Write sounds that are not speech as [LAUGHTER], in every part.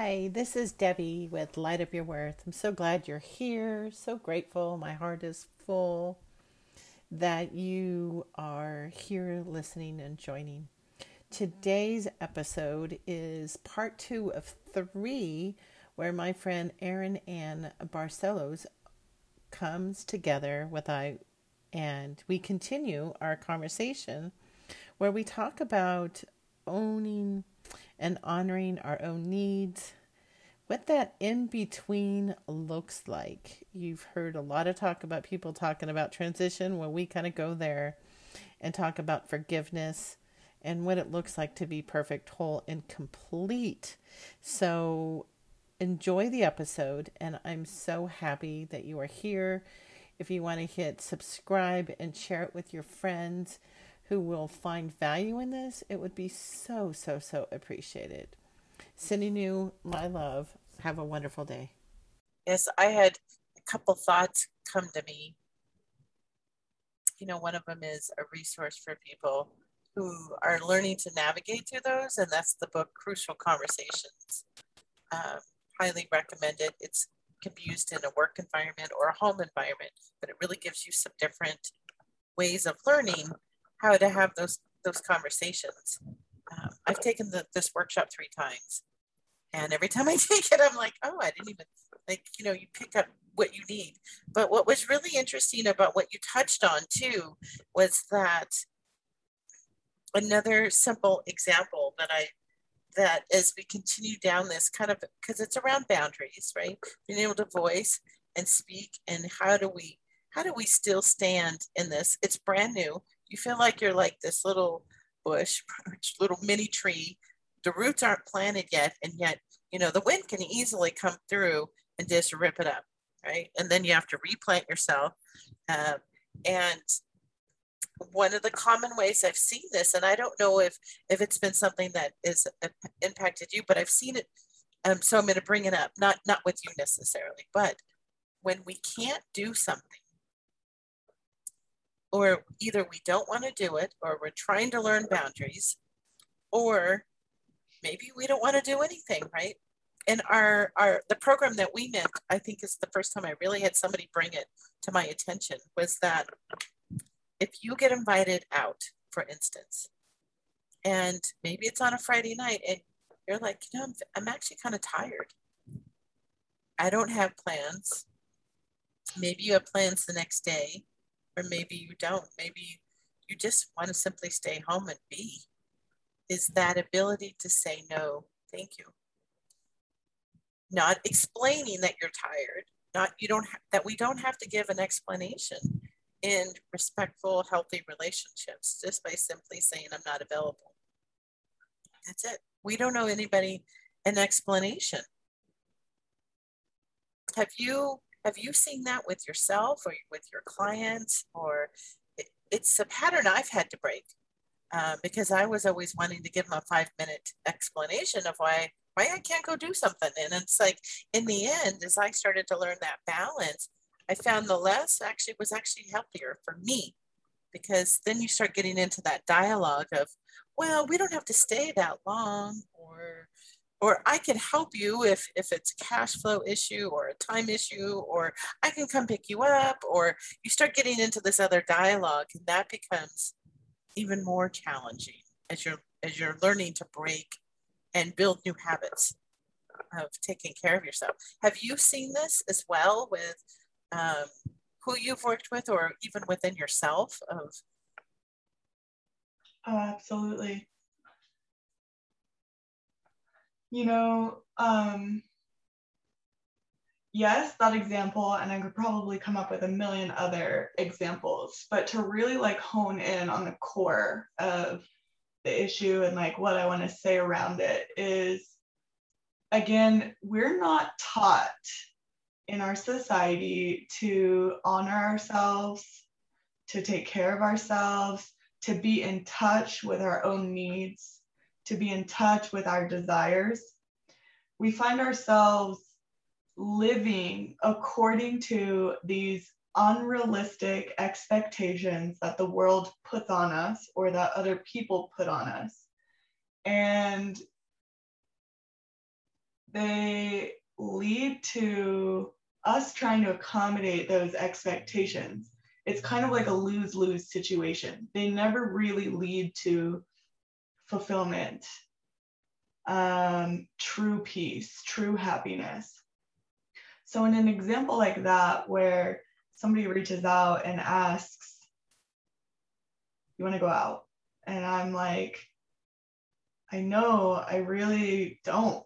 Hi, this is Debbie with Light Up Your Worth. I'm so glad you're here. So grateful. My heart is full that you are here listening and joining. Today's episode is part two of three, where my friend Erin Ann Barcelos comes together with I, and we continue our conversation where we talk about owning and honoring our own needs. What that in between looks like. You've heard a lot of talk about people talking about transition when we kind of go there and talk about forgiveness and what it looks like to be perfect, whole, and complete. So enjoy the episode, and I'm so happy that you are here. If you want to hit subscribe and share it with your friends, who will find value in this, it would be so, so, so appreciated. Sending you my love. Have a wonderful day. Yes, I had a couple thoughts come to me. You know, one of them is a resource for people who are learning to navigate through those, and that's the book Crucial Conversations. Um, highly recommend it. Can be used in a work environment or a home environment, but it really gives you some different ways of learning how to have those those conversations. Um, I've taken the, this workshop three times, and every time I [LAUGHS] take it, I'm like, oh, I didn't even like you know you pick up what you need. But what was really interesting about what you touched on too was that another simple example that I that as we continue down this kind of because it's around boundaries, right? Being able to voice and speak and how do we how do we still stand in this? It's brand new you feel like you're like this little bush, [LAUGHS] little mini tree. The roots aren't planted yet, and yet, you know, the wind can easily come through and just rip it up, right? And then you have to replant yourself. Uh, and one of the common ways I've seen this, and I don't know if if it's been something that is uh, impacted you, but I've seen it. Um, so I'm going to bring it up, not not with you necessarily, but when we can't do something or either we don't want to do it or we're trying to learn boundaries or maybe we don't want to do anything right? And our our the program that we met i think is the first time i really had somebody bring it to my attention was that if you get invited out for instance and maybe it's on a friday night and you're like you know i'm, I'm actually kind of tired. I don't have plans. Maybe you have plans the next day or maybe you don't. Maybe you just want to simply stay home and be. Is that ability to say no, thank you. Not explaining that you're tired, not you don't ha- that we don't have to give an explanation in respectful, healthy relationships just by simply saying I'm not available. That's it. We don't know anybody an explanation. Have you have you seen that with yourself or with your clients? Or it, it's a pattern I've had to break uh, because I was always wanting to give them a five minute explanation of why why I can't go do something. And it's like in the end, as I started to learn that balance, I found the less actually was actually healthier for me because then you start getting into that dialogue of, well, we don't have to stay that long, or or I can help you if, if it's a cash flow issue or a time issue, or I can come pick you up, or you start getting into this other dialogue, and that becomes even more challenging as you're as you're learning to break and build new habits of taking care of yourself. Have you seen this as well with um, who you've worked with, or even within yourself? Of oh, absolutely you know, um, yes, that example, and I could probably come up with a million other examples, but to really like hone in on the core of the issue and like what I want to say around it is again, we're not taught in our society to honor ourselves, to take care of ourselves, to be in touch with our own needs to be in touch with our desires, we find ourselves living according to these unrealistic expectations that the world puts on us or that other people put on us. And they lead to us trying to accommodate those expectations. It's kind of like a lose lose situation. They never really lead to fulfillment, um, true peace, true happiness. So, in an example like that, where somebody reaches out and asks, You want to go out? And I'm like, I know I really don't.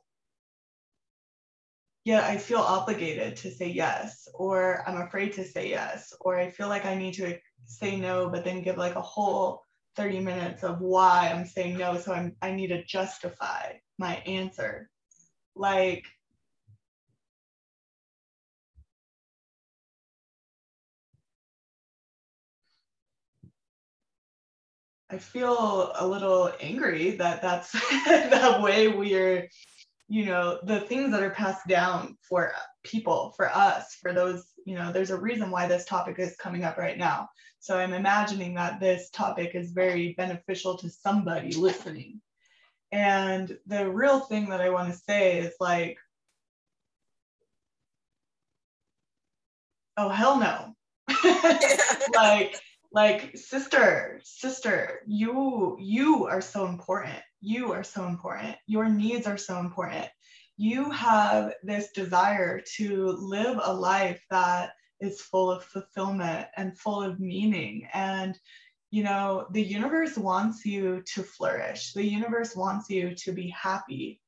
Yet I feel obligated to say yes, or I'm afraid to say yes, or I feel like I need to say no, but then give like a whole 30 minutes of why I'm saying no. So I'm, I need to justify my answer. Like, I feel a little angry that that's [LAUGHS] the way we're, you know, the things that are passed down for people, for us, for those, you know, there's a reason why this topic is coming up right now. So I'm imagining that this topic is very beneficial to somebody listening. And the real thing that I want to say is like, oh, hell no. [LAUGHS] like, like sister sister you you are so important you are so important your needs are so important you have this desire to live a life that is full of fulfillment and full of meaning. And you know the universe wants you to flourish. The universe wants you to be happy.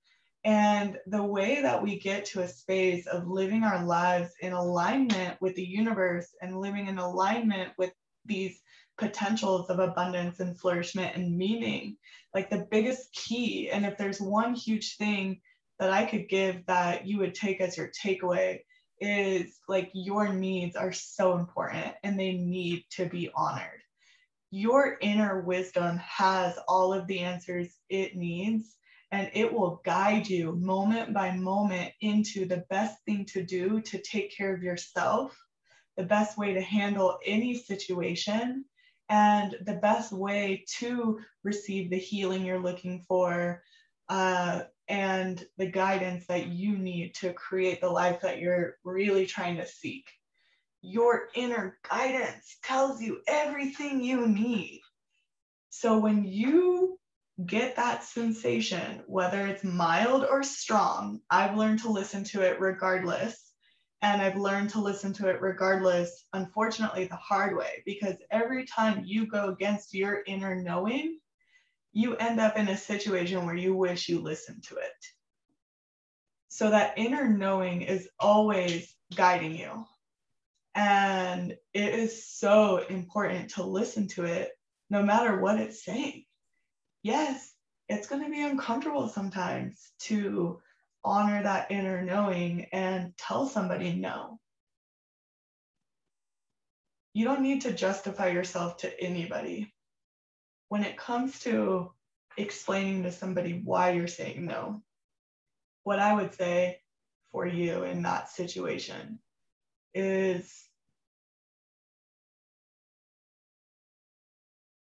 And the way that we get to a space of living our lives in alignment with the universe and living in alignment with these potentials of abundance and flourishment and meaning like the biggest key. And if there's one huge thing that i could give that you would take as your takeaway is like your needs are so important and they need to be honored. Your inner wisdom has all of the answers it needs and it will guide you moment by moment into the best thing to do to take care of yourself the best way to handle any situation and the best way to receive the healing you're looking for uh, and the guidance that you need to create the life that you're really trying to seek. Your inner guidance tells you everything you need. So when you get that sensation, whether it's mild or strong, I've learned to listen to it regardless and I've learned to listen to it regardless, unfortunately, the hard way, because every time you go against your inner knowing, you end up in a situation where you wish you listened to it. So that inner knowing is always guiding you. And it is so important to listen to it no matter what it's saying. Yes, it's going to be uncomfortable sometimes to honor that inner knowing and tell somebody no. You don't need to justify yourself to anybody. When it comes to explaining to somebody why you're saying no, what I would say for you in that situation is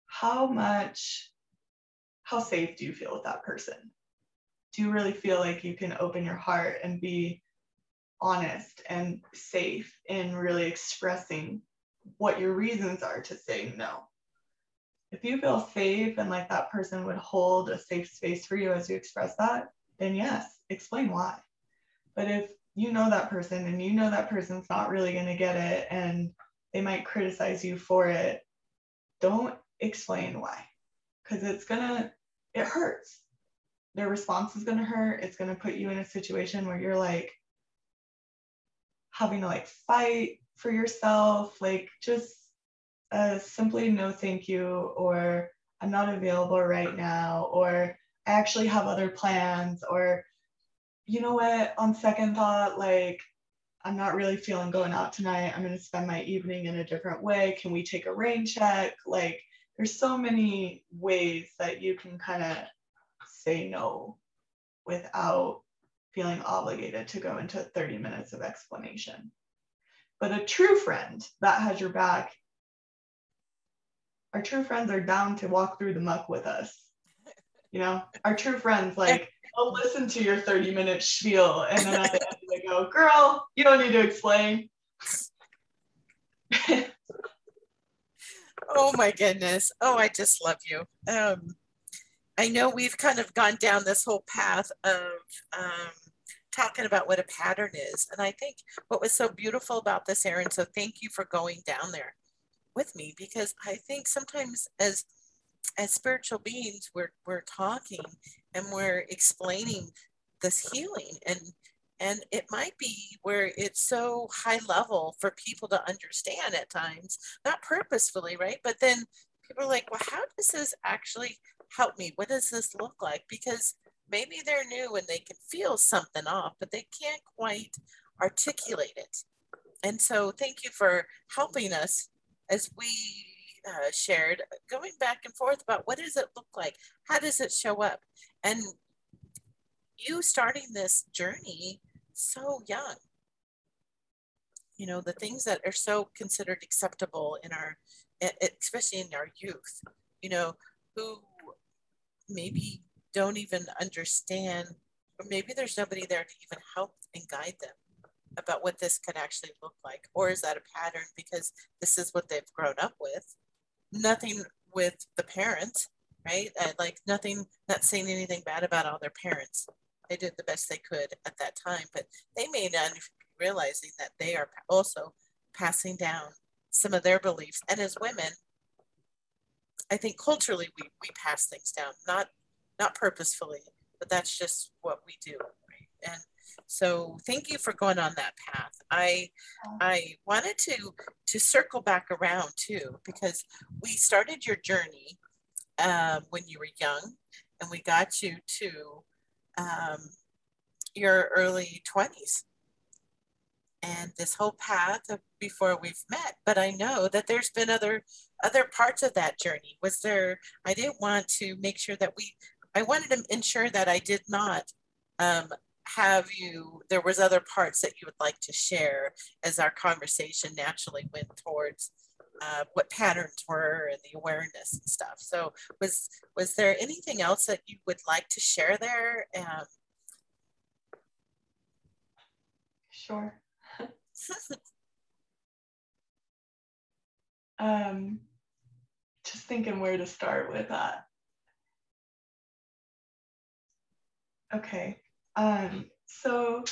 how much, how safe do you feel with that person? do you really feel like you can open your heart and be honest and safe in really expressing what your reasons are to say no? If you feel safe and like that person would hold a safe space for you as you express that, then yes, explain why. But if you know that person and you know that person's not really going to get it and they might criticize you for it, don't explain why because it's going to, it hurts their response is going to hurt. It's going to put you in a situation where you're like having to like fight for yourself, like just uh, simply no thank you, or I'm not available right now, or I actually have other plans, or you know what, on second thought, like I'm not really feeling going out tonight. I'm going to spend my evening in a different way. Can we take a rain check? Like, there's so many ways that you can kind of say no without feeling obligated to go into 30 minutes of explanation. But a true friend that has your back, our true friends are down to walk through the muck with us. You know, our true friends, like, I'll listen to your 30 minute spiel. And then at the end, they go, girl, you don't need to explain. [LAUGHS] oh my goodness. Oh, I just love you. Um, I know we've kind of gone down this whole path of um, talking about what a pattern is. And I think what was so beautiful about this, Erin, so thank you for going down there with me because I think sometimes as as spiritual beings we're we're talking and we're explaining this healing and and it might be where it's so high level for people to understand at times not purposefully right? But then people are like well how does this actually help me? What does this look like? Because maybe they're new and they can feel something off but they can't quite articulate it. And so thank you for helping us as we uh, shared, going back and forth about what does it look like? How does it show up? And you starting this journey so young. You know, the things that are so considered acceptable in our, especially in our youth, you know, who maybe don't even understand, or maybe there's nobody there to even help and guide them about what this could actually look like? Or is that a pattern because this is what they've grown up with? Nothing with the parents, right? Uh, like nothing, not saying anything bad about all their parents. They did the best they could at that time, but they may not be realizing that they are also passing down some of their beliefs. And as women, I think culturally we, we pass things down, not not purposefully, but that's just what we do. Right? And so thank you for going on that path. I I wanted to to circle back around too because we started your journey um, when you were young, and we got you to um, your early twenties, and this whole path before we've met. But I know that there's been other other parts of that journey. Was there? I didn't want to make sure that we. I wanted to ensure that I did not um, have you there was other parts that you would like to share as our conversation naturally went towards uh, what patterns were and the awareness and stuff. So was was there anything else that you would like to share there? Um, sure. [LAUGHS] Um just thinking where to start with that. Okay um, so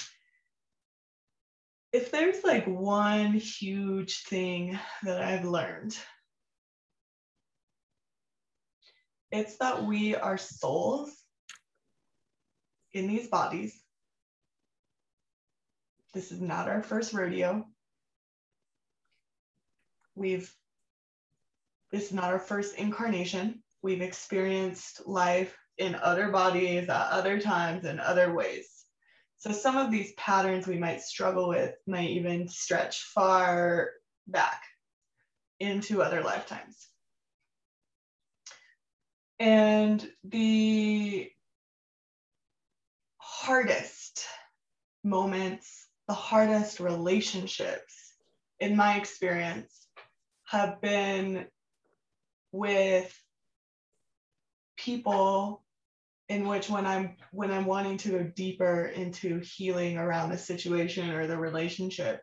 if there's like one huge thing that I've learned, it's that we are souls in these bodies. This is not our first rodeo. We've, this is not our first incarnation. We've experienced life in other bodies at other times in other ways. So some of these patterns we might struggle with might even stretch far back into other lifetimes. And the hardest moments, the hardest relationships, in my experience, have been with people in which when i'm when i'm wanting to go deeper into healing around the situation or the relationship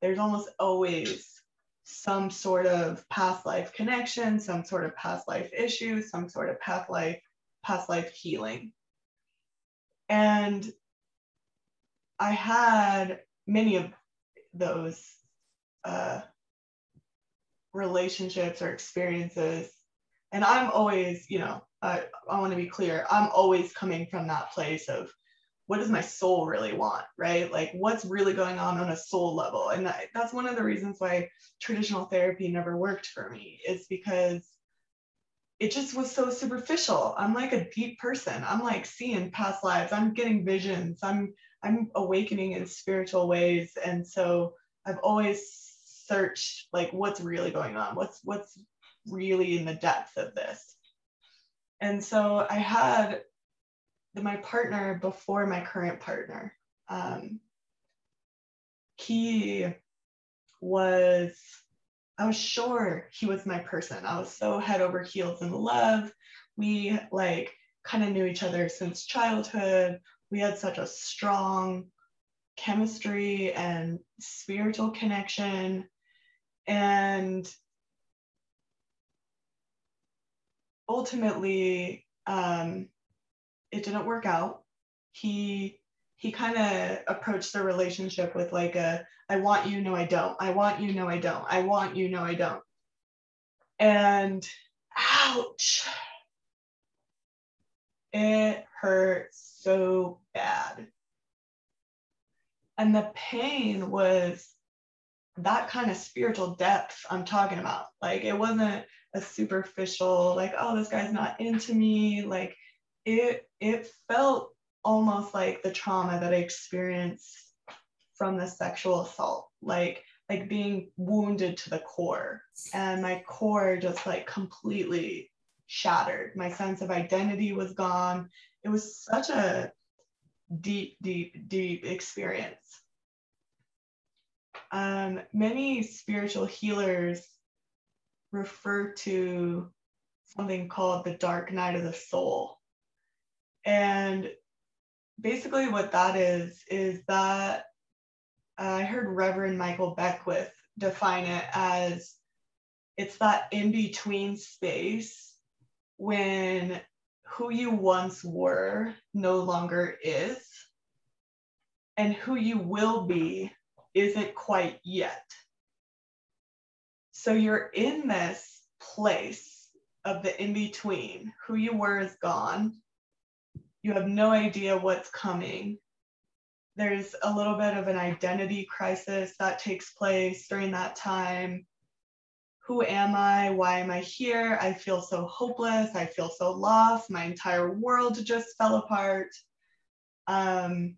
there's almost always some sort of past life connection some sort of past life issue some sort of past life past life healing. And i had many of those uh, relationships or experiences and i'm always you know I, I want to be clear, I'm always coming from that place of what does my soul really want, right? Like what's really going on on a soul level. And that, that's one of the reasons why traditional therapy never worked for me is because it just was so superficial. I'm like a deep person. I'm like seeing past lives. I'm getting visions. I'm I'm awakening in spiritual ways. And so I've always searched like what's really going on? What's what's really in the depth of this? And so I had my partner before my current partner. Um, he was, I was sure he was my person. I was so head over heels in love. We like kind of knew each other since childhood. We had such a strong chemistry and spiritual connection. And ultimately, um, it didn't work out. He he kind of approached the relationship with like a I want you, no, I don't. I want you, no, I don't. I want you, no, I don't. And ouch. It hurt so bad. And the pain was that kind of spiritual depth I'm talking about. Like it wasn't a superficial, like, oh, this guy's not into me. Like it it felt almost like the trauma that I experienced from the sexual assault. Like like being wounded to the core and my core just like completely shattered my sense of identity was gone it was such a deep deep deep experience um, many spiritual healers refer to something called the dark night of the soul and basically what that is is that uh, I heard Reverend Michael Beckwith define it as it's that in between space when who you once were no longer is, and who you will be isn't quite yet. So you're in this place of the in between. Who you were is gone. You have no idea what's coming there's a little bit of an identity crisis that takes place during that time. Who am I? Why am I here? I feel so hopeless. I feel so lost. My entire world just fell apart. Um,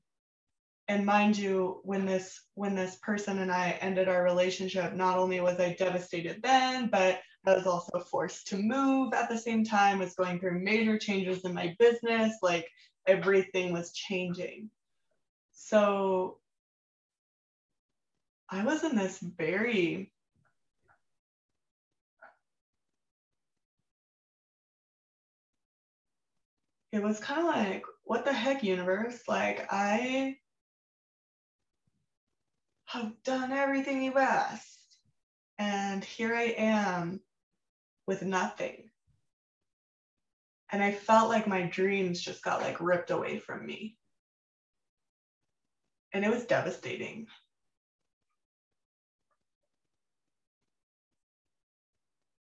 and mind you, when this when this person and I ended our relationship, not only was I devastated then, but I was also forced to move at the same time. Was going through major changes in my business. Like everything was changing. So I was in this very it was kind of like, what the heck, universe? Like, I have done everything you've asked, and here I am with nothing. And I felt like my dreams just got like ripped away from me and it was devastating.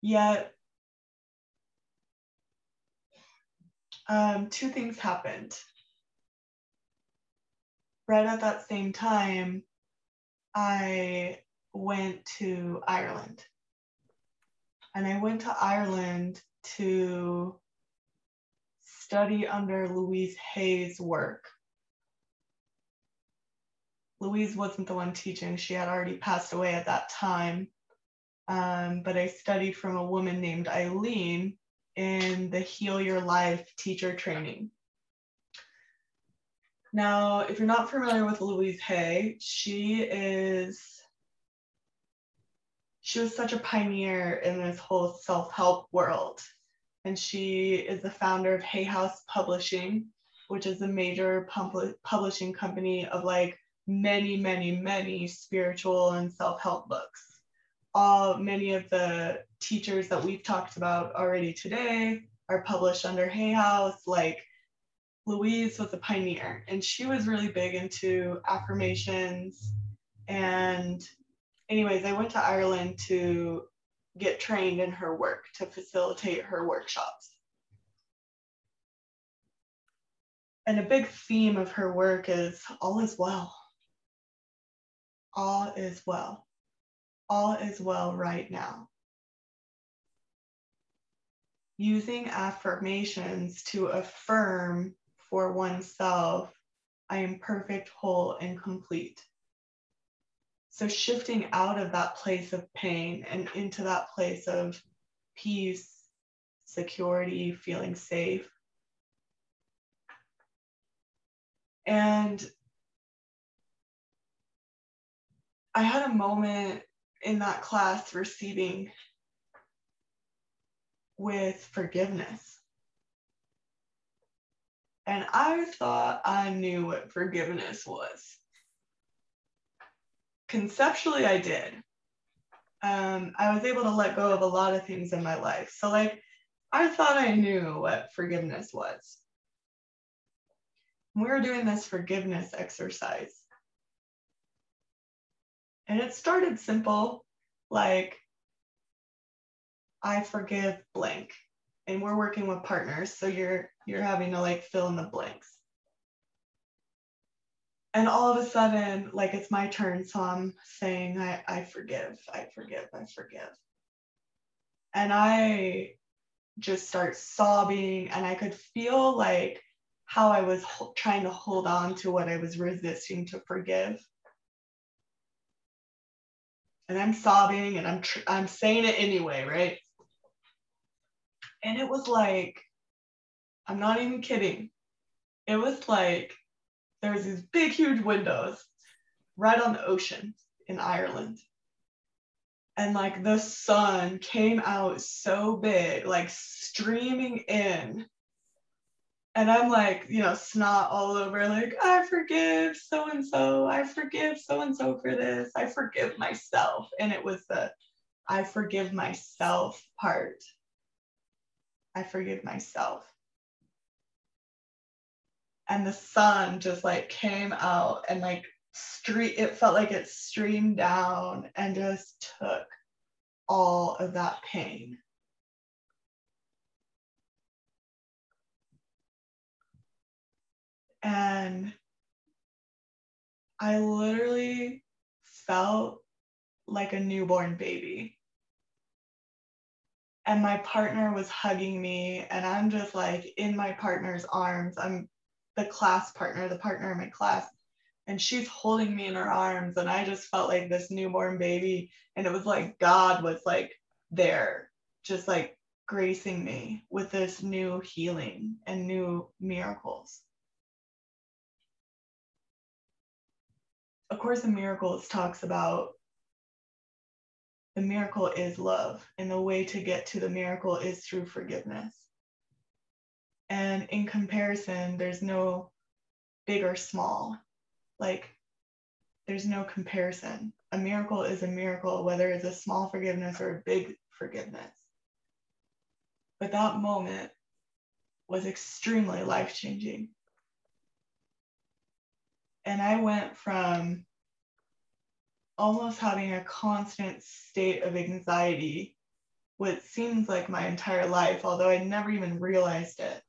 Yet, um, two things happened. Right at that same time, I went to Ireland. And I went to Ireland to study under Louise Hay's work Louise wasn't the one teaching, she had already passed away at that time. Um, but I studied from a woman named Eileen in the Heal Your Life teacher training. Now, if you're not familiar with Louise Hay, she is she was such a pioneer in this whole self-help world. And she is the founder of Hay House Publishing, which is a major pub- publishing company of like many, many, many spiritual and self help books. All many of the teachers that we've talked about already today are published under Hay House. Like Louise was a pioneer, and she was really big into affirmations. And, anyways, I went to Ireland to get trained in her work to facilitate her workshops. And a big theme of her work is all is well all is well. All is well right now. Using affirmations to affirm for oneself, I am perfect, whole, and complete. So, shifting out of that place of pain and into that place of peace, security, feeling safe. And I had a moment in that class receiving with forgiveness. And I thought I knew what forgiveness was. Conceptually, I did. Um, I was able to let go of a lot of things in my life. So, like, I thought I knew what forgiveness was. We were doing this forgiveness exercise. And it started simple, like, I forgive blank. And we're working with partners, so you're you're having to like fill in the blanks. And all of a sudden, like it's my turn, so I'm saying I, I forgive, I forgive, I forgive. And I just start sobbing, and I could feel like how I was ho- trying to hold on to what I was resisting to forgive and I'm sobbing and I'm tr- I'm saying it anyway, right? And it was like I'm not even kidding. It was like there was these big huge windows right on the ocean in Ireland. And like the sun came out so big, like streaming in and I'm like, you know, snot all over, like, I forgive so and so. I forgive so and so for this. I forgive myself. And it was the I forgive myself part. I forgive myself. And the sun just like came out and like street, it felt like it streamed down and just took all of that pain and I literally felt like a newborn baby. And my partner was hugging me, and I'm just like in my partner's arms. I'm the class partner, the partner in my class, and she's holding me in her arms. And I just felt like this newborn baby. And it was like God was like there, just like gracing me with this new healing and new miracles. A Course in Miracles talks about the miracle is love, and the way to get to the miracle is through forgiveness. And in comparison, there's no big or small. Like, there's no comparison. A miracle is a miracle, whether it's a small forgiveness or a big forgiveness. But that moment was extremely life changing and I went from almost having a constant state of anxiety, what seems like my entire life, although I never even realized it,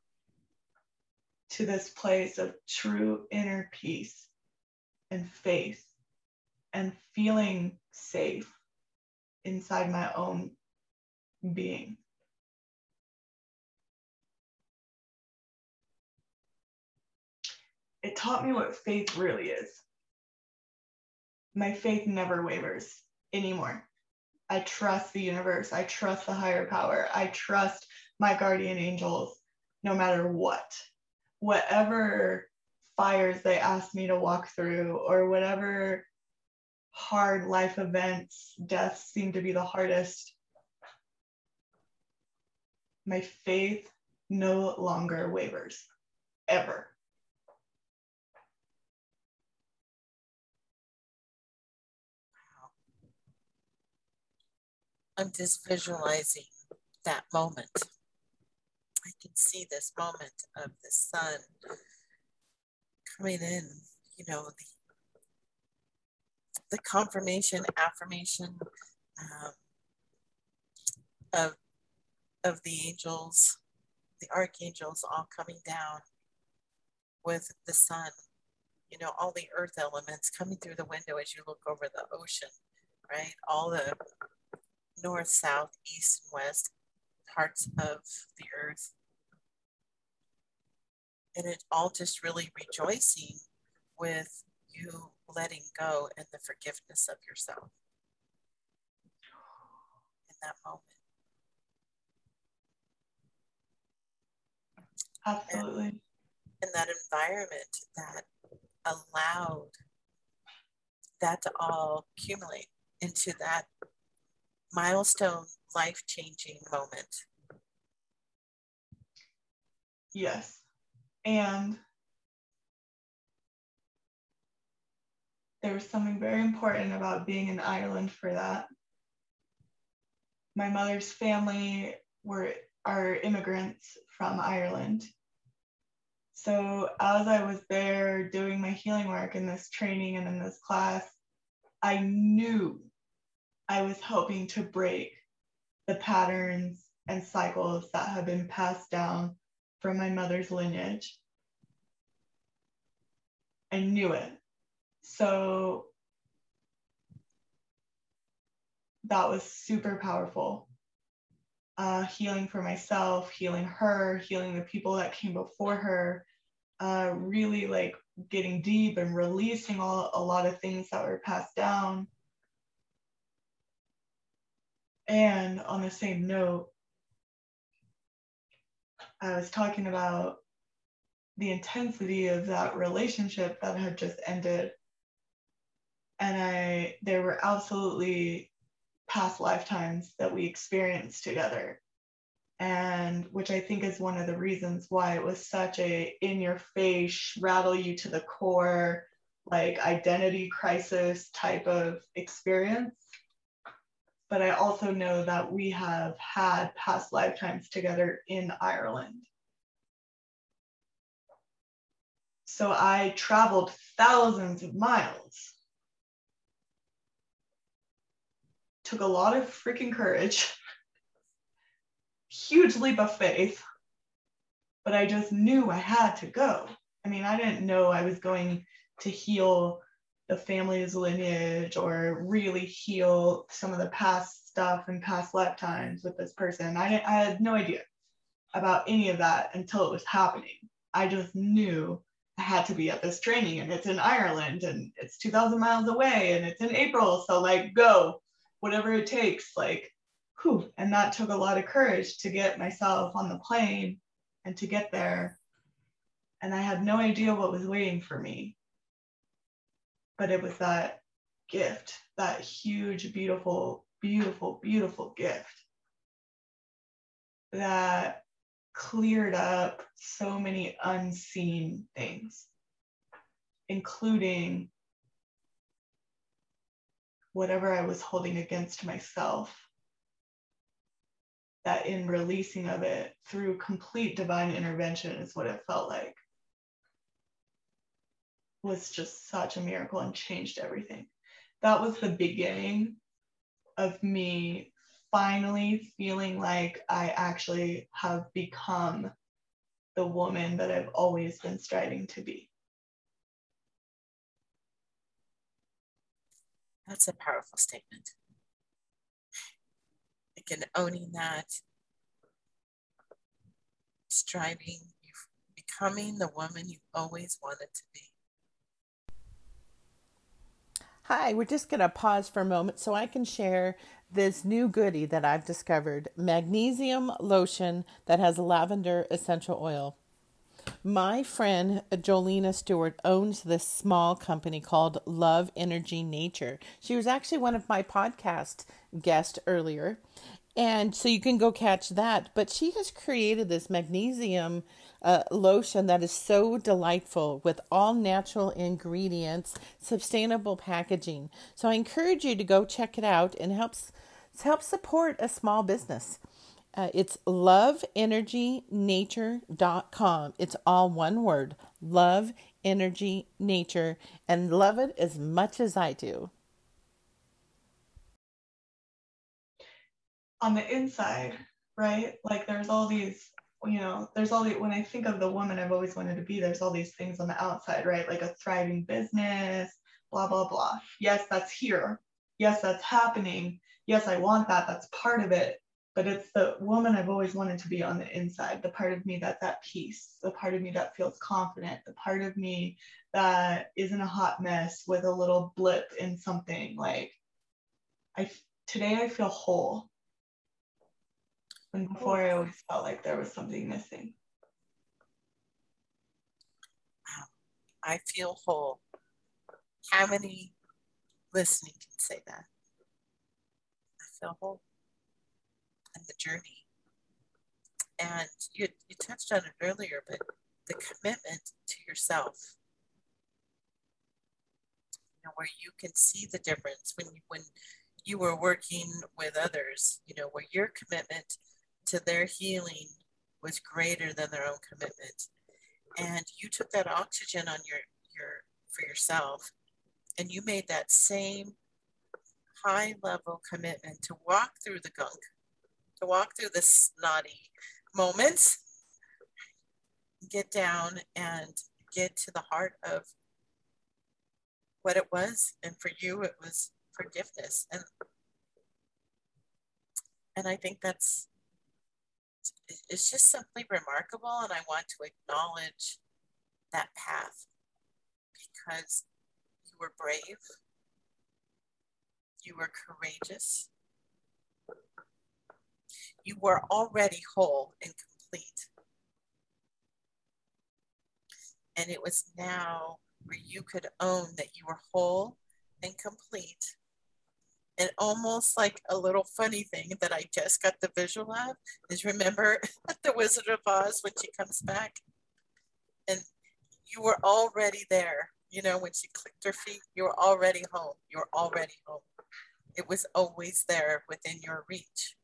to this place of true inner peace and faith and feeling safe inside my own being. it taught me what faith really is. My faith never wavers anymore. I trust the universe. I trust the higher power. I trust my guardian angels no matter what. Whatever fires they ask me to walk through, or whatever hard life events, deaths seem to be the hardest, my faith no longer wavers, ever. I'm just visualizing that moment. I can see this moment of the sun coming in, you know, the, the confirmation, affirmation um, of, of the angels, the archangels all coming down with the sun, you know, all the earth elements coming through the window as you look over the ocean, right? All the north, south, east, and west parts of the earth. And it all just really rejoicing with you letting go and the forgiveness of yourself in that moment. Absolutely. And in that environment that allowed that to all accumulate into that milestone life changing moment. Yes. And there was something very important about being in Ireland for that. My mother's family were are immigrants from Ireland. So as I was there doing my healing work in this training and in this class, I knew I was helping to break the patterns and cycles that have been passed down from my mother's lineage. I knew it. So that was super powerful. Uh, healing for myself, healing her, healing the people that came before her, uh, really like getting deep and releasing all, a lot of things that were passed down. And on the same note, I was talking about the intensity of that relationship that had just ended. And I, there were absolutely past lifetimes that we experienced together. And which I think is one of the reasons why it was such a in your face, rattle you to the core, like identity crisis type of experience but I also know that we have had past lifetimes together in Ireland. So I traveled thousands of miles. Took a lot of freaking courage, [LAUGHS] huge leap of faith, but I just knew I had to go. I mean, I didn't know I was going to heal the family's lineage or really heal some of the past stuff and past lifetimes with this person. I, I had no idea about any of that until it was happening. I just knew I had to be at this training and it's in Ireland and it's 2000 miles away and it's in April. So, like, go, whatever it takes. Like, whew. And that took a lot of courage to get myself on the plane and to get there. And I had no idea what was waiting for me but it was that gift, that huge, beautiful, beautiful, beautiful gift that cleared up so many unseen things, including whatever I was holding against myself. That in releasing of it through complete divine intervention is what it felt like was just such a miracle and changed everything. That was the beginning of me finally feeling like I actually have become the woman that I've always been striving to be. That's a powerful statement. Again, owning that, striving, becoming the woman you always wanted to be. Hi, we're just going to pause for a moment so I can share this new goodie that I've discovered magnesium lotion that has lavender essential oil. My friend Jolena Stewart owns this small company called Love Energy Nature. She was actually one of my podcast guests earlier. And so you can go catch that. But she has created this magnesium uh, lotion that is so delightful with all natural ingredients, sustainable packaging. So I encourage you to go check it out and helps help support a small business. Uh, it's loveenergynature.com. It's all one word, love energy nature, and love it as much as I do. On the inside, right? Like there's all these you know, there's all the when I think of the woman I've always wanted to be, there's all these things on the outside, right? Like a thriving business, blah, blah, blah. Yes, that's here. Yes, that's happening. Yes, I want that. That's part of it. But it's the woman I've always wanted to be on the inside, the part of me that's at peace, the part of me that feels confident, the part of me that isn't a hot mess with a little blip in something. Like I today I feel whole and before I always felt like there was something missing. I feel whole. How many listening can say that? I feel whole. And the journey. And you, you touched on it earlier, but the commitment to yourself. You know, where you can see the difference when you, when you were working with others, you know, where your commitment to their healing was greater than their own commitment. And you took that oxygen on your, your for yourself and you made that same high level commitment to walk through the gunk, to walk through the snotty moments, get down and get to the heart of what it was. And for you, it was forgiveness. And and I think that's it's just simply remarkable. And I want to acknowledge that path because you were brave, you were courageous, you were already whole and complete. And it was now where you could own that you were whole and complete. And almost like a little funny thing that I just got the visual of is remember [LAUGHS] the Wizard of Oz when she comes back? And you were already there. You know, when she clicked her feet, you were already home. You were already home. It was always there within your reach.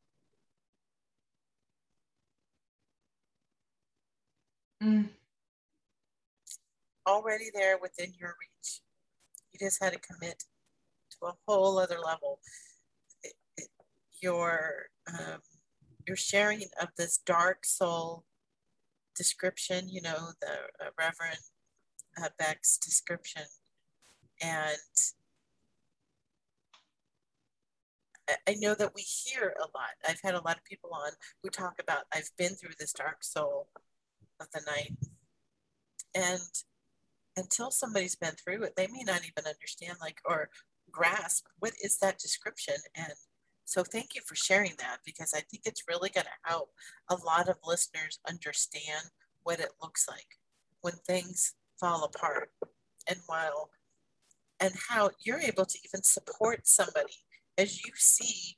Mm. Already there within your reach. You just had to commit a whole other level. Your um, your sharing of this dark soul description, you know, the uh, Reverend uh, Beck's description, and I know that we hear a lot. I've had a lot of people on who talk about I've been through this dark soul of the night, and until somebody's been through it, they may not even understand like or grasp what is that description. And so thank you for sharing that because I think it's really going to help a lot of listeners understand what it looks like when things fall apart and while and how you're able to even support somebody. As you see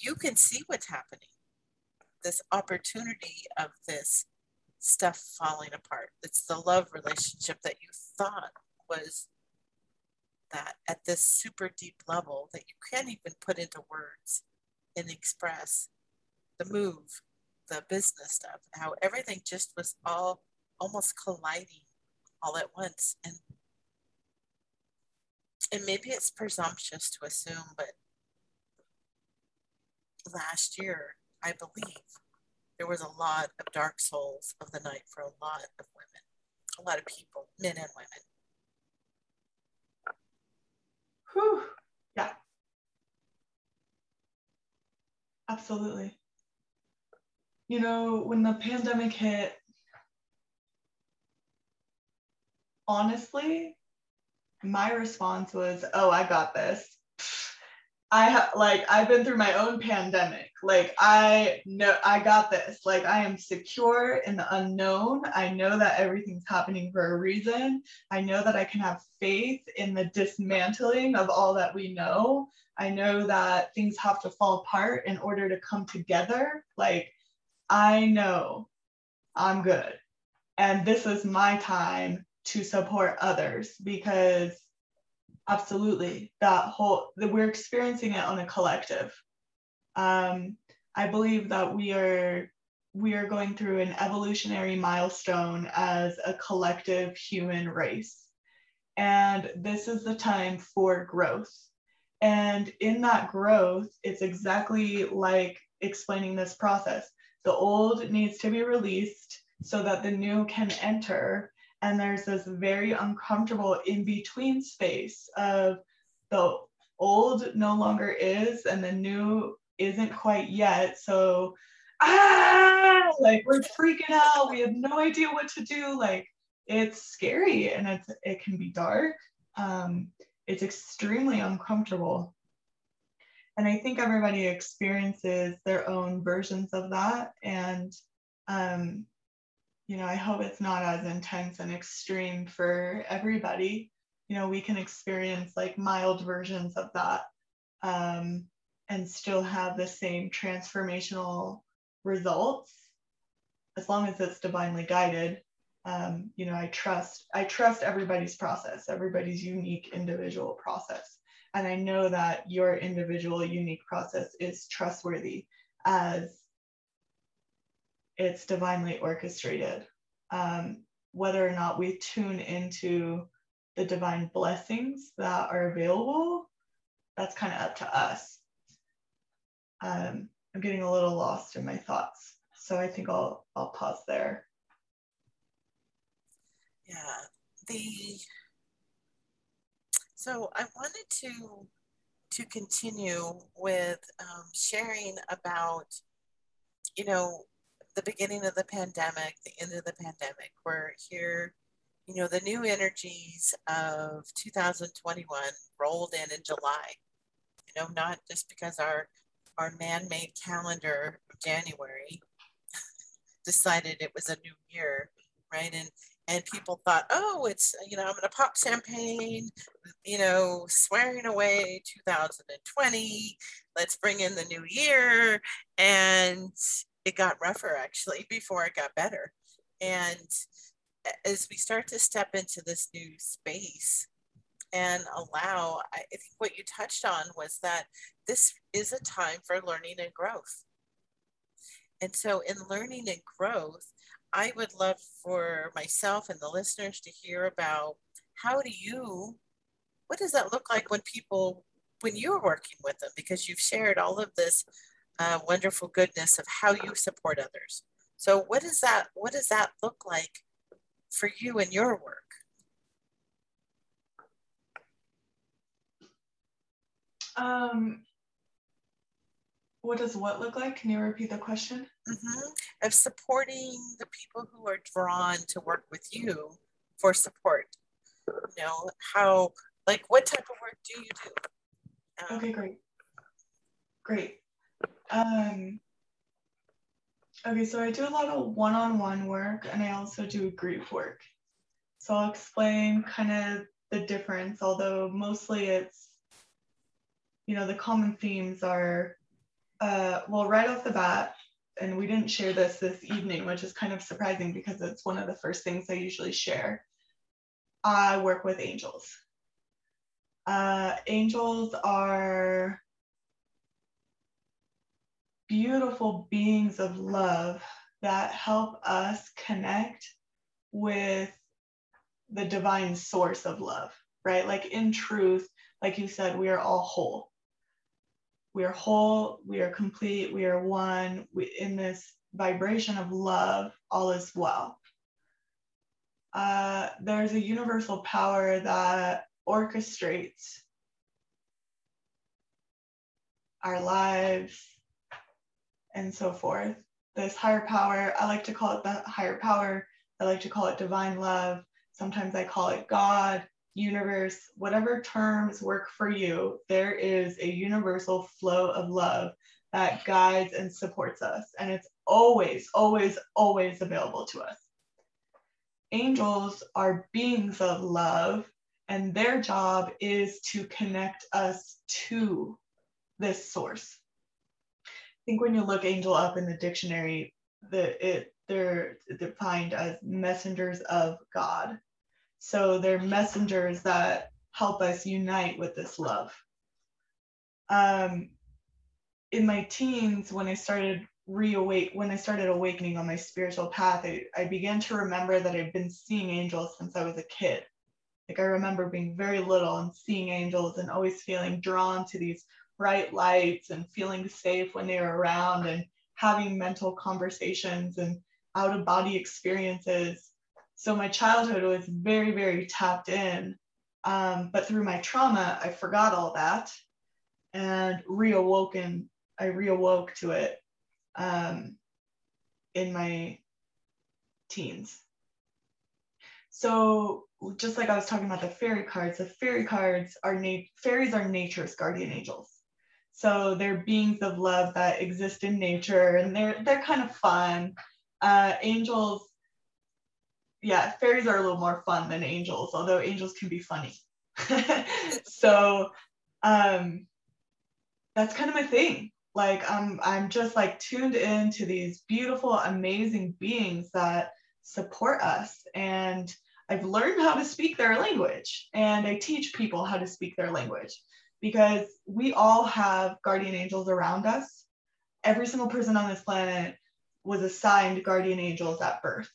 you can see what's happening. This opportunity of this stuff falling apart. It's the love relationship that you thought was that at this super deep level that you can't even put into words and express the move the business stuff how everything just was all almost colliding all at once. And and maybe it's presumptuous to assume, but last year, I believe there was a lot of dark souls of the night for a lot of women, a lot of people, men and women. Whew. Yeah. Absolutely. You know, when the pandemic hit, honestly, my response was, "Oh, I got this." I have like I've been through my own pandemic. Like I know I got this. Like I am secure in the unknown. I know that everything's happening for a reason. I know that I can have faith in the dismantling of all that we know. I know that things have to fall apart in order to come together. Like I know I'm good. And this is my time to support others because absolutely. That whole that we're experiencing it on a collective. Um, i believe that we are we are going through an evolutionary milestone as a collective human race. And this is the time for growth. And in that growth it's exactly like explaining this process. The old needs to be released so that the new can enter and there's this very uncomfortable in between space of the old no longer is and the new isn't quite yet. So ah like we're freaking out. We have no idea what to do. Like it's scary and it's it can be dark. Um, it's extremely uncomfortable. And i think everybody experiences their own versions of that. And um, you know, I hope it's not as intense and extreme for everybody. You know, we can experience like mild versions of that um, and still have the same transformational results, as long as it's divinely guided, um, you know, I trust I trust everybody's process, everybody's unique individual process, and I know that your individual unique process is trustworthy as it's divinely orchestrated. Um, whether or not we tune into the divine blessings that are available, that's kind of up to us. Um, I'm getting a little lost in my thoughts, so I think I'll I'll pause there. Yeah, the so I wanted to to continue with um, sharing about you know the beginning of the pandemic, the end of the pandemic. We're here, you know, the new energies of 2021 rolled in in July. You know, not just because our our man-made calendar of January [LAUGHS] decided it was a new year, right? And and people thought, oh, it's you know, I'm gonna pop champagne, you know, swearing away 2020. Let's bring in the new year, and it got rougher actually [LAUGHS] before it got better. And as we start to step into this new space and allow, I think what you touched on was that this is a time for learning and growth. And so, in learning and growth, I would love for myself and the listeners to hear about how do you, what does that look like when people, when you're working with them? Because you've shared all of this uh, wonderful goodness of how you support others. So what does that what does that look like for you in your work? Um, what does what look like? Can you repeat the question? Mm-hmm. Of supporting the people who are drawn to work with you for support. You know, how, like, what type of work do you do? Um, okay, great. Great. Um, okay, so I do a lot of one on one work and I also do group work. So I'll explain kind of the difference, although mostly it's, you know, the common themes are, uh, well, right off the bat, and we didn't share this this evening, which is kind of surprising because it's one of the first things I usually share. I work with angels. Uh, angels are beautiful beings of love that help us connect with the divine source of love, right? Like in truth, like you said, we are all whole. We are whole, we are complete, we are one. We, in this vibration of love, all is well. Uh, there's a universal power that orchestrates our lives, and so forth. This higher power, I like to call it the higher power. I like to call it divine love. Sometimes I call it God, universe, whatever terms work for you. There is a universal flow of love that guides and supports us. And it's always, always, always available to us. Angels are beings of love, and their job is to connect us to this source think when you look angel up in the dictionary, the it they're defined as messengers of God. So they're messengers that help us unite with this love. Um, in my teens, when I started reawake, when I started awakening on my spiritual path, I, I began to remember that I've been seeing angels since I was a kid. Like I remember being very little and seeing angels and always feeling drawn to these bright lights and feeling safe when they were around and having mental conversations and out of body experiences. So my childhood was very, very tapped in. Um, but through my trauma, I forgot all that and reawoken. I reawoke to it um, in my teens. So just like I was talking about the fairy cards, the fairy cards are na- fairies are nature's guardian angels. So they're beings of love that exist in nature and they're they're kind of fun. Uh, angels, yeah, fairies are a little more fun than angels, although angels can be funny. [LAUGHS] so um, that's kind of my thing. like I'm I'm just like tuned in to these beautiful, amazing beings that support us. And I've learned how to speak their language and I teach people how to speak their language because we all have guardian angels around us. Every single person on this planet was assigned guardian angels at birth.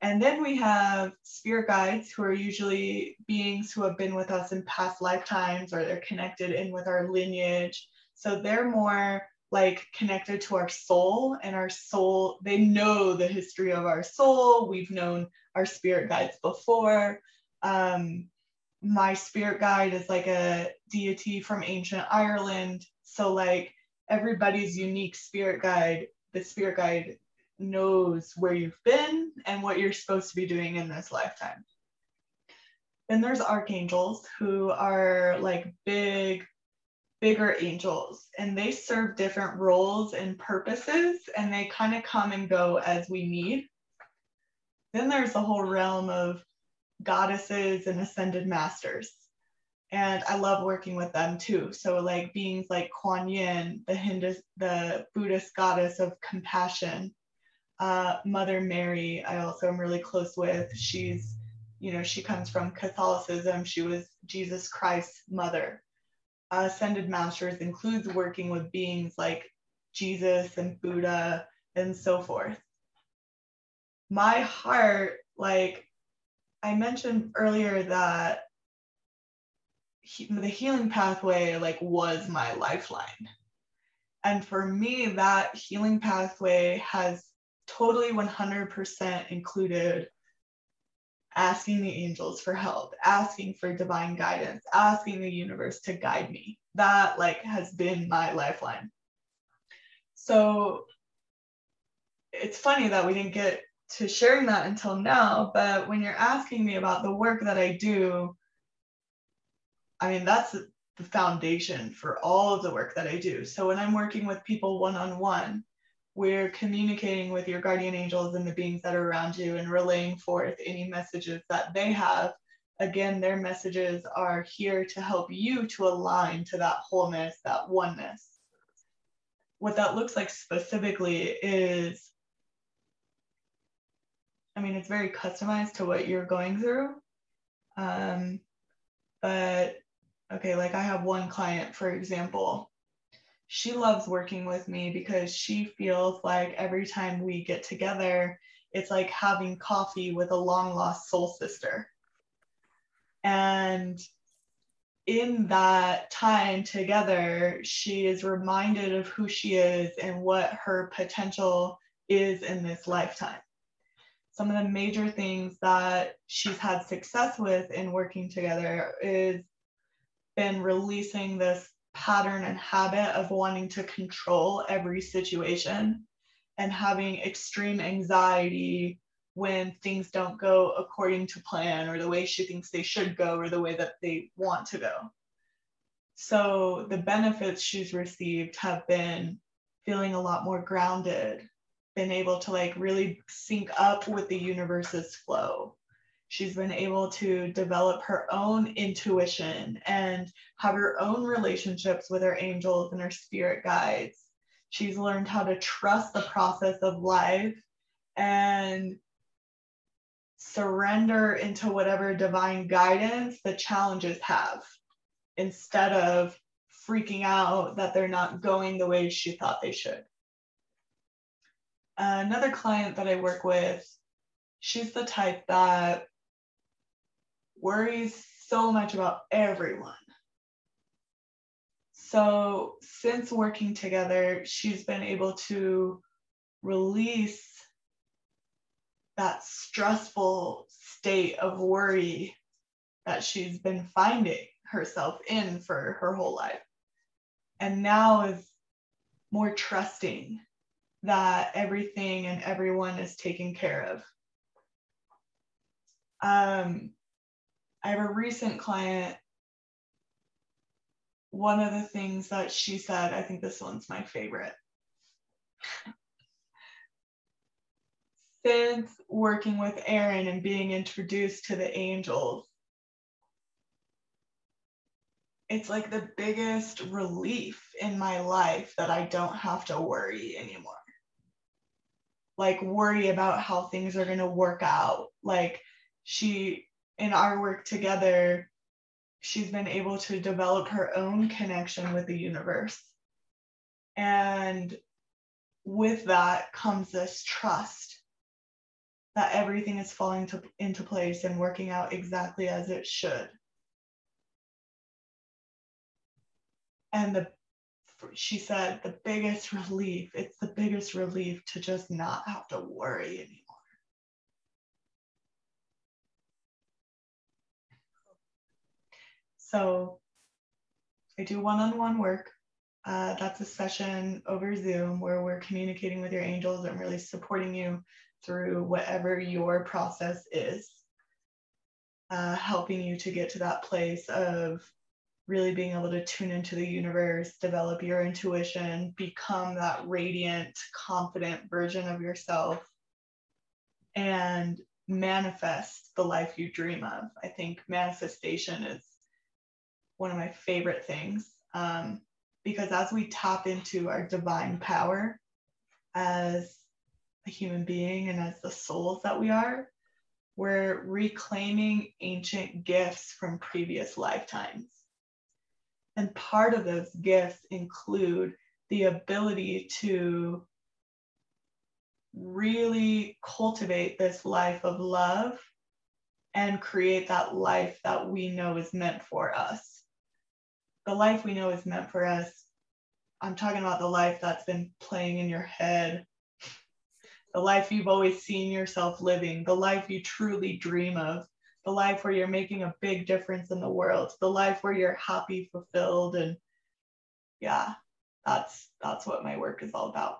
And then we have spirit guides who are usually beings who have been with us in past lifetimes or they're connected in with our lineage. So they're more like connected to our soul and our soul. They know the history of our soul. We've known our spirit guides before. Um, my spirit guide is like a deity from ancient Ireland. So, like, everybody's unique spirit guide, the spirit guide knows where you've been and what you're supposed to be doing in this lifetime. Then there's archangels who are like big, bigger angels, and they serve different roles and purposes, and they kind of come and go as we need. Then there's the whole realm of goddesses and ascended masters. And I love working with them too. So like beings like Kuan Yin, the Hindu, the Buddhist goddess of compassion, uh, Mother Mary, I also am really close with. She's, you know, she comes from Catholicism. She was Jesus Christ's mother. Uh, Ascended Masters includes working with beings like Jesus and Buddha and so forth. My heart, like I mentioned earlier, that he, the healing pathway like was my lifeline and for me that healing pathway has totally 100% included asking the angels for help, asking for divine guidance, asking the universe to guide me. That like has been my lifeline. So it's funny that we didn't get to sharing that until now, but when you're asking me about the work that I do, I mean, that's the foundation for all of the work that I do. So when I'm working with people one on one, we're communicating with your guardian angels and the beings that are around you and relaying forth any messages that they have. Again, their messages are here to help you to align to that wholeness, that oneness. What that looks like specifically is, I mean, it's very customized to what you're going through. Um, but okay, like I have one client, for example, she loves working with me because she feels like every time we get together, it's like having coffee with a long lost soul sister. And in that time together, she is reminded of who she is and what her potential is in this lifetime. Some of the major things that she's had success with in working together is been releasing this pattern and habit of wanting to control every situation and having extreme anxiety when things don't go according to plan or the way she thinks they should go or the way that they want to go. So the benefits she's received have been feeling a lot more grounded, been able to like really sync up with the universe's flow, She's been able to develop her own intuition and have her own relationships with her angels and her spirit guides. She's learned how to trust the process of life and surrender into whatever divine guidance the challenges have instead of freaking out that they're not going the way she thought they should. Another client that I work with, she's the type that worries so much about everyone. So, since working together, she's been able to release that stressful state of worry that she's been finding herself in for her whole life. And now is more trusting that everything and everyone is taken care of. Um, I have a recent client. One of the things that she said, I think this one's my favorite. Since working with Erin and being introduced to the angels, it's like the biggest relief in my life that I don't have to worry anymore. Like, worry about how things are going to work out. Like, she, in our work together, she's been able to develop her own connection with the universe. And with that comes this trust that everything is falling to, into place and working out exactly as it should. And the she said the biggest relief, it's the biggest relief to just not have to worry anymore. So I do one-on-one work. Uh, that's a session over Zoom where we're communicating with your angels and really supporting you through whatever your process is, uh, helping you to get to that place of really being able to tune into the universe, develop your intuition, become that radiant, confident version of yourself, and manifest the life you dream of. I think manifestation is one of my favorite things um, because as we tap into our divine power as a human being and as the souls that we are, we're reclaiming ancient gifts from previous lifetimes. And part of those gifts include the ability to really cultivate this life of love and create that life that we know is meant for us. The life we know is meant for us. I'm talking about the life that's been playing in your head, the life you've always seen yourself living, the life you truly dream of, the life where you're making a big difference in the world, the life where you're happy, fulfilled, and yeah, that's that's what my work is all about.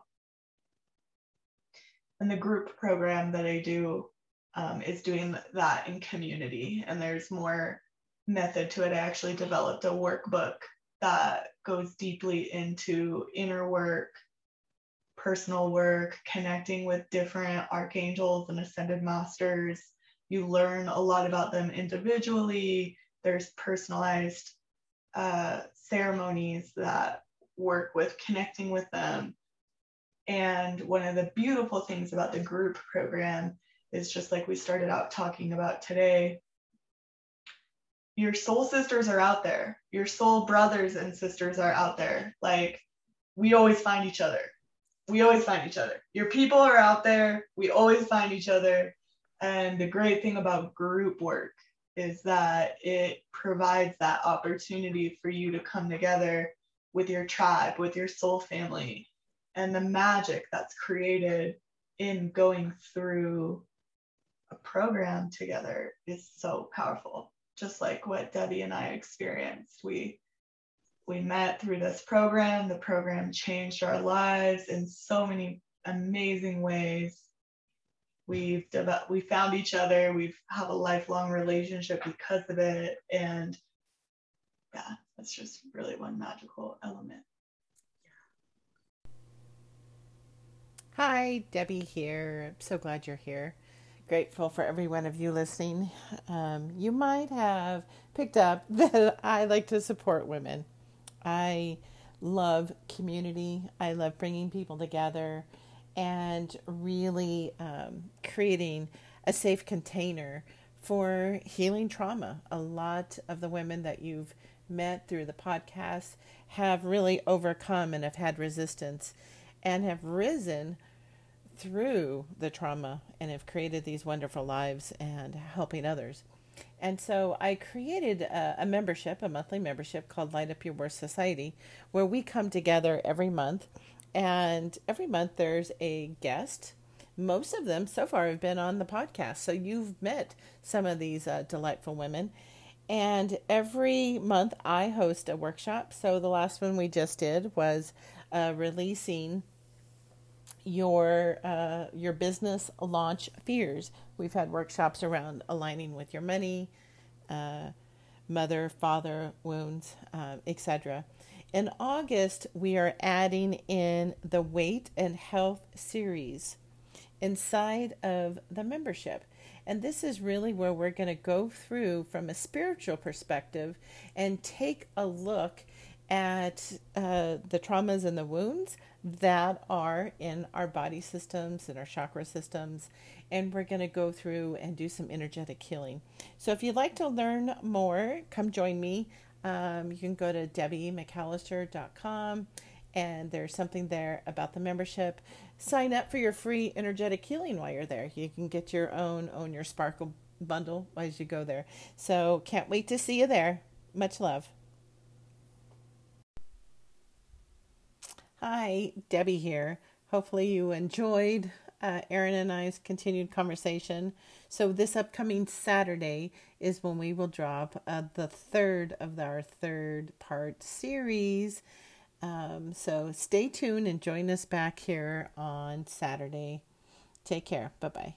And the group program that I do um, is doing that in community, and there's more method to it. I actually developed a workbook that goes deeply into inner work, personal work, connecting with different archangels and ascended masters, you learn a lot about them individually. There's personalized uh, ceremonies that work with connecting with them. And one of the beautiful things about the group program is just like we started out talking about today. Your soul sisters are out there. Your soul brothers and sisters are out there. Like we always find each other. We always find each other. Your people are out there. We always find each other. And the great thing about group work is that it provides that opportunity for you to come together with your tribe, with your soul family, and the magic that's created in going through a program together is so powerful. Just like what Debbie and I experienced. We we met through this program. The program changed our lives in so many amazing ways we've developed we found each other we've have a lifelong relationship because of it and yeah that's just really one magical element. Hi debbie here. I'm so glad you're here. Grateful for every one of you listening. Um, you might have picked up [LAUGHS] that i like to support women. I love community. I love bringing people together and really um, creating a safe container for healing trauma. A lot of the women that you've met through the podcast have really overcome and have had resistance and have risen through the trauma and have created these wonderful lives and helping others. And so I created a, a, membership, a monthly membership called Light Up Your Worth Society, where we come together every month and every month there's a guest. Most of them so far have been on the podcast. So you've met some of these uh, delightful women. And every month I host a workshop. So the last one we just did was uh, releasing your uh, your business launch fears. We've had workshops around aligning with your money, uh, mother father wounds, uh, etc. In August, we are adding in the weight and health series inside of the membership. And this is really where we're going to go through from a spiritual perspective and take a look at uh, the traumas and the wounds that are in our body systems and our chakra systems. And we're going to go through and do some energetic healing. So if you'd like to learn more, come join me. Um, you can go to debbiemcallister.com and there's something there about the membership. Sign up for your free energetic healing while you're there. You can get your own own your sparkle bundle as you go there. So can't wait to see you there. Much love. Hi, Debbie here. Hopefully you enjoyed uh, Erin and I's continued conversation. So this upcoming Saturday is when we will drop uh, the third of our third part series um, so stay tuned and join us back here on Saturday. Take care. Bye bye.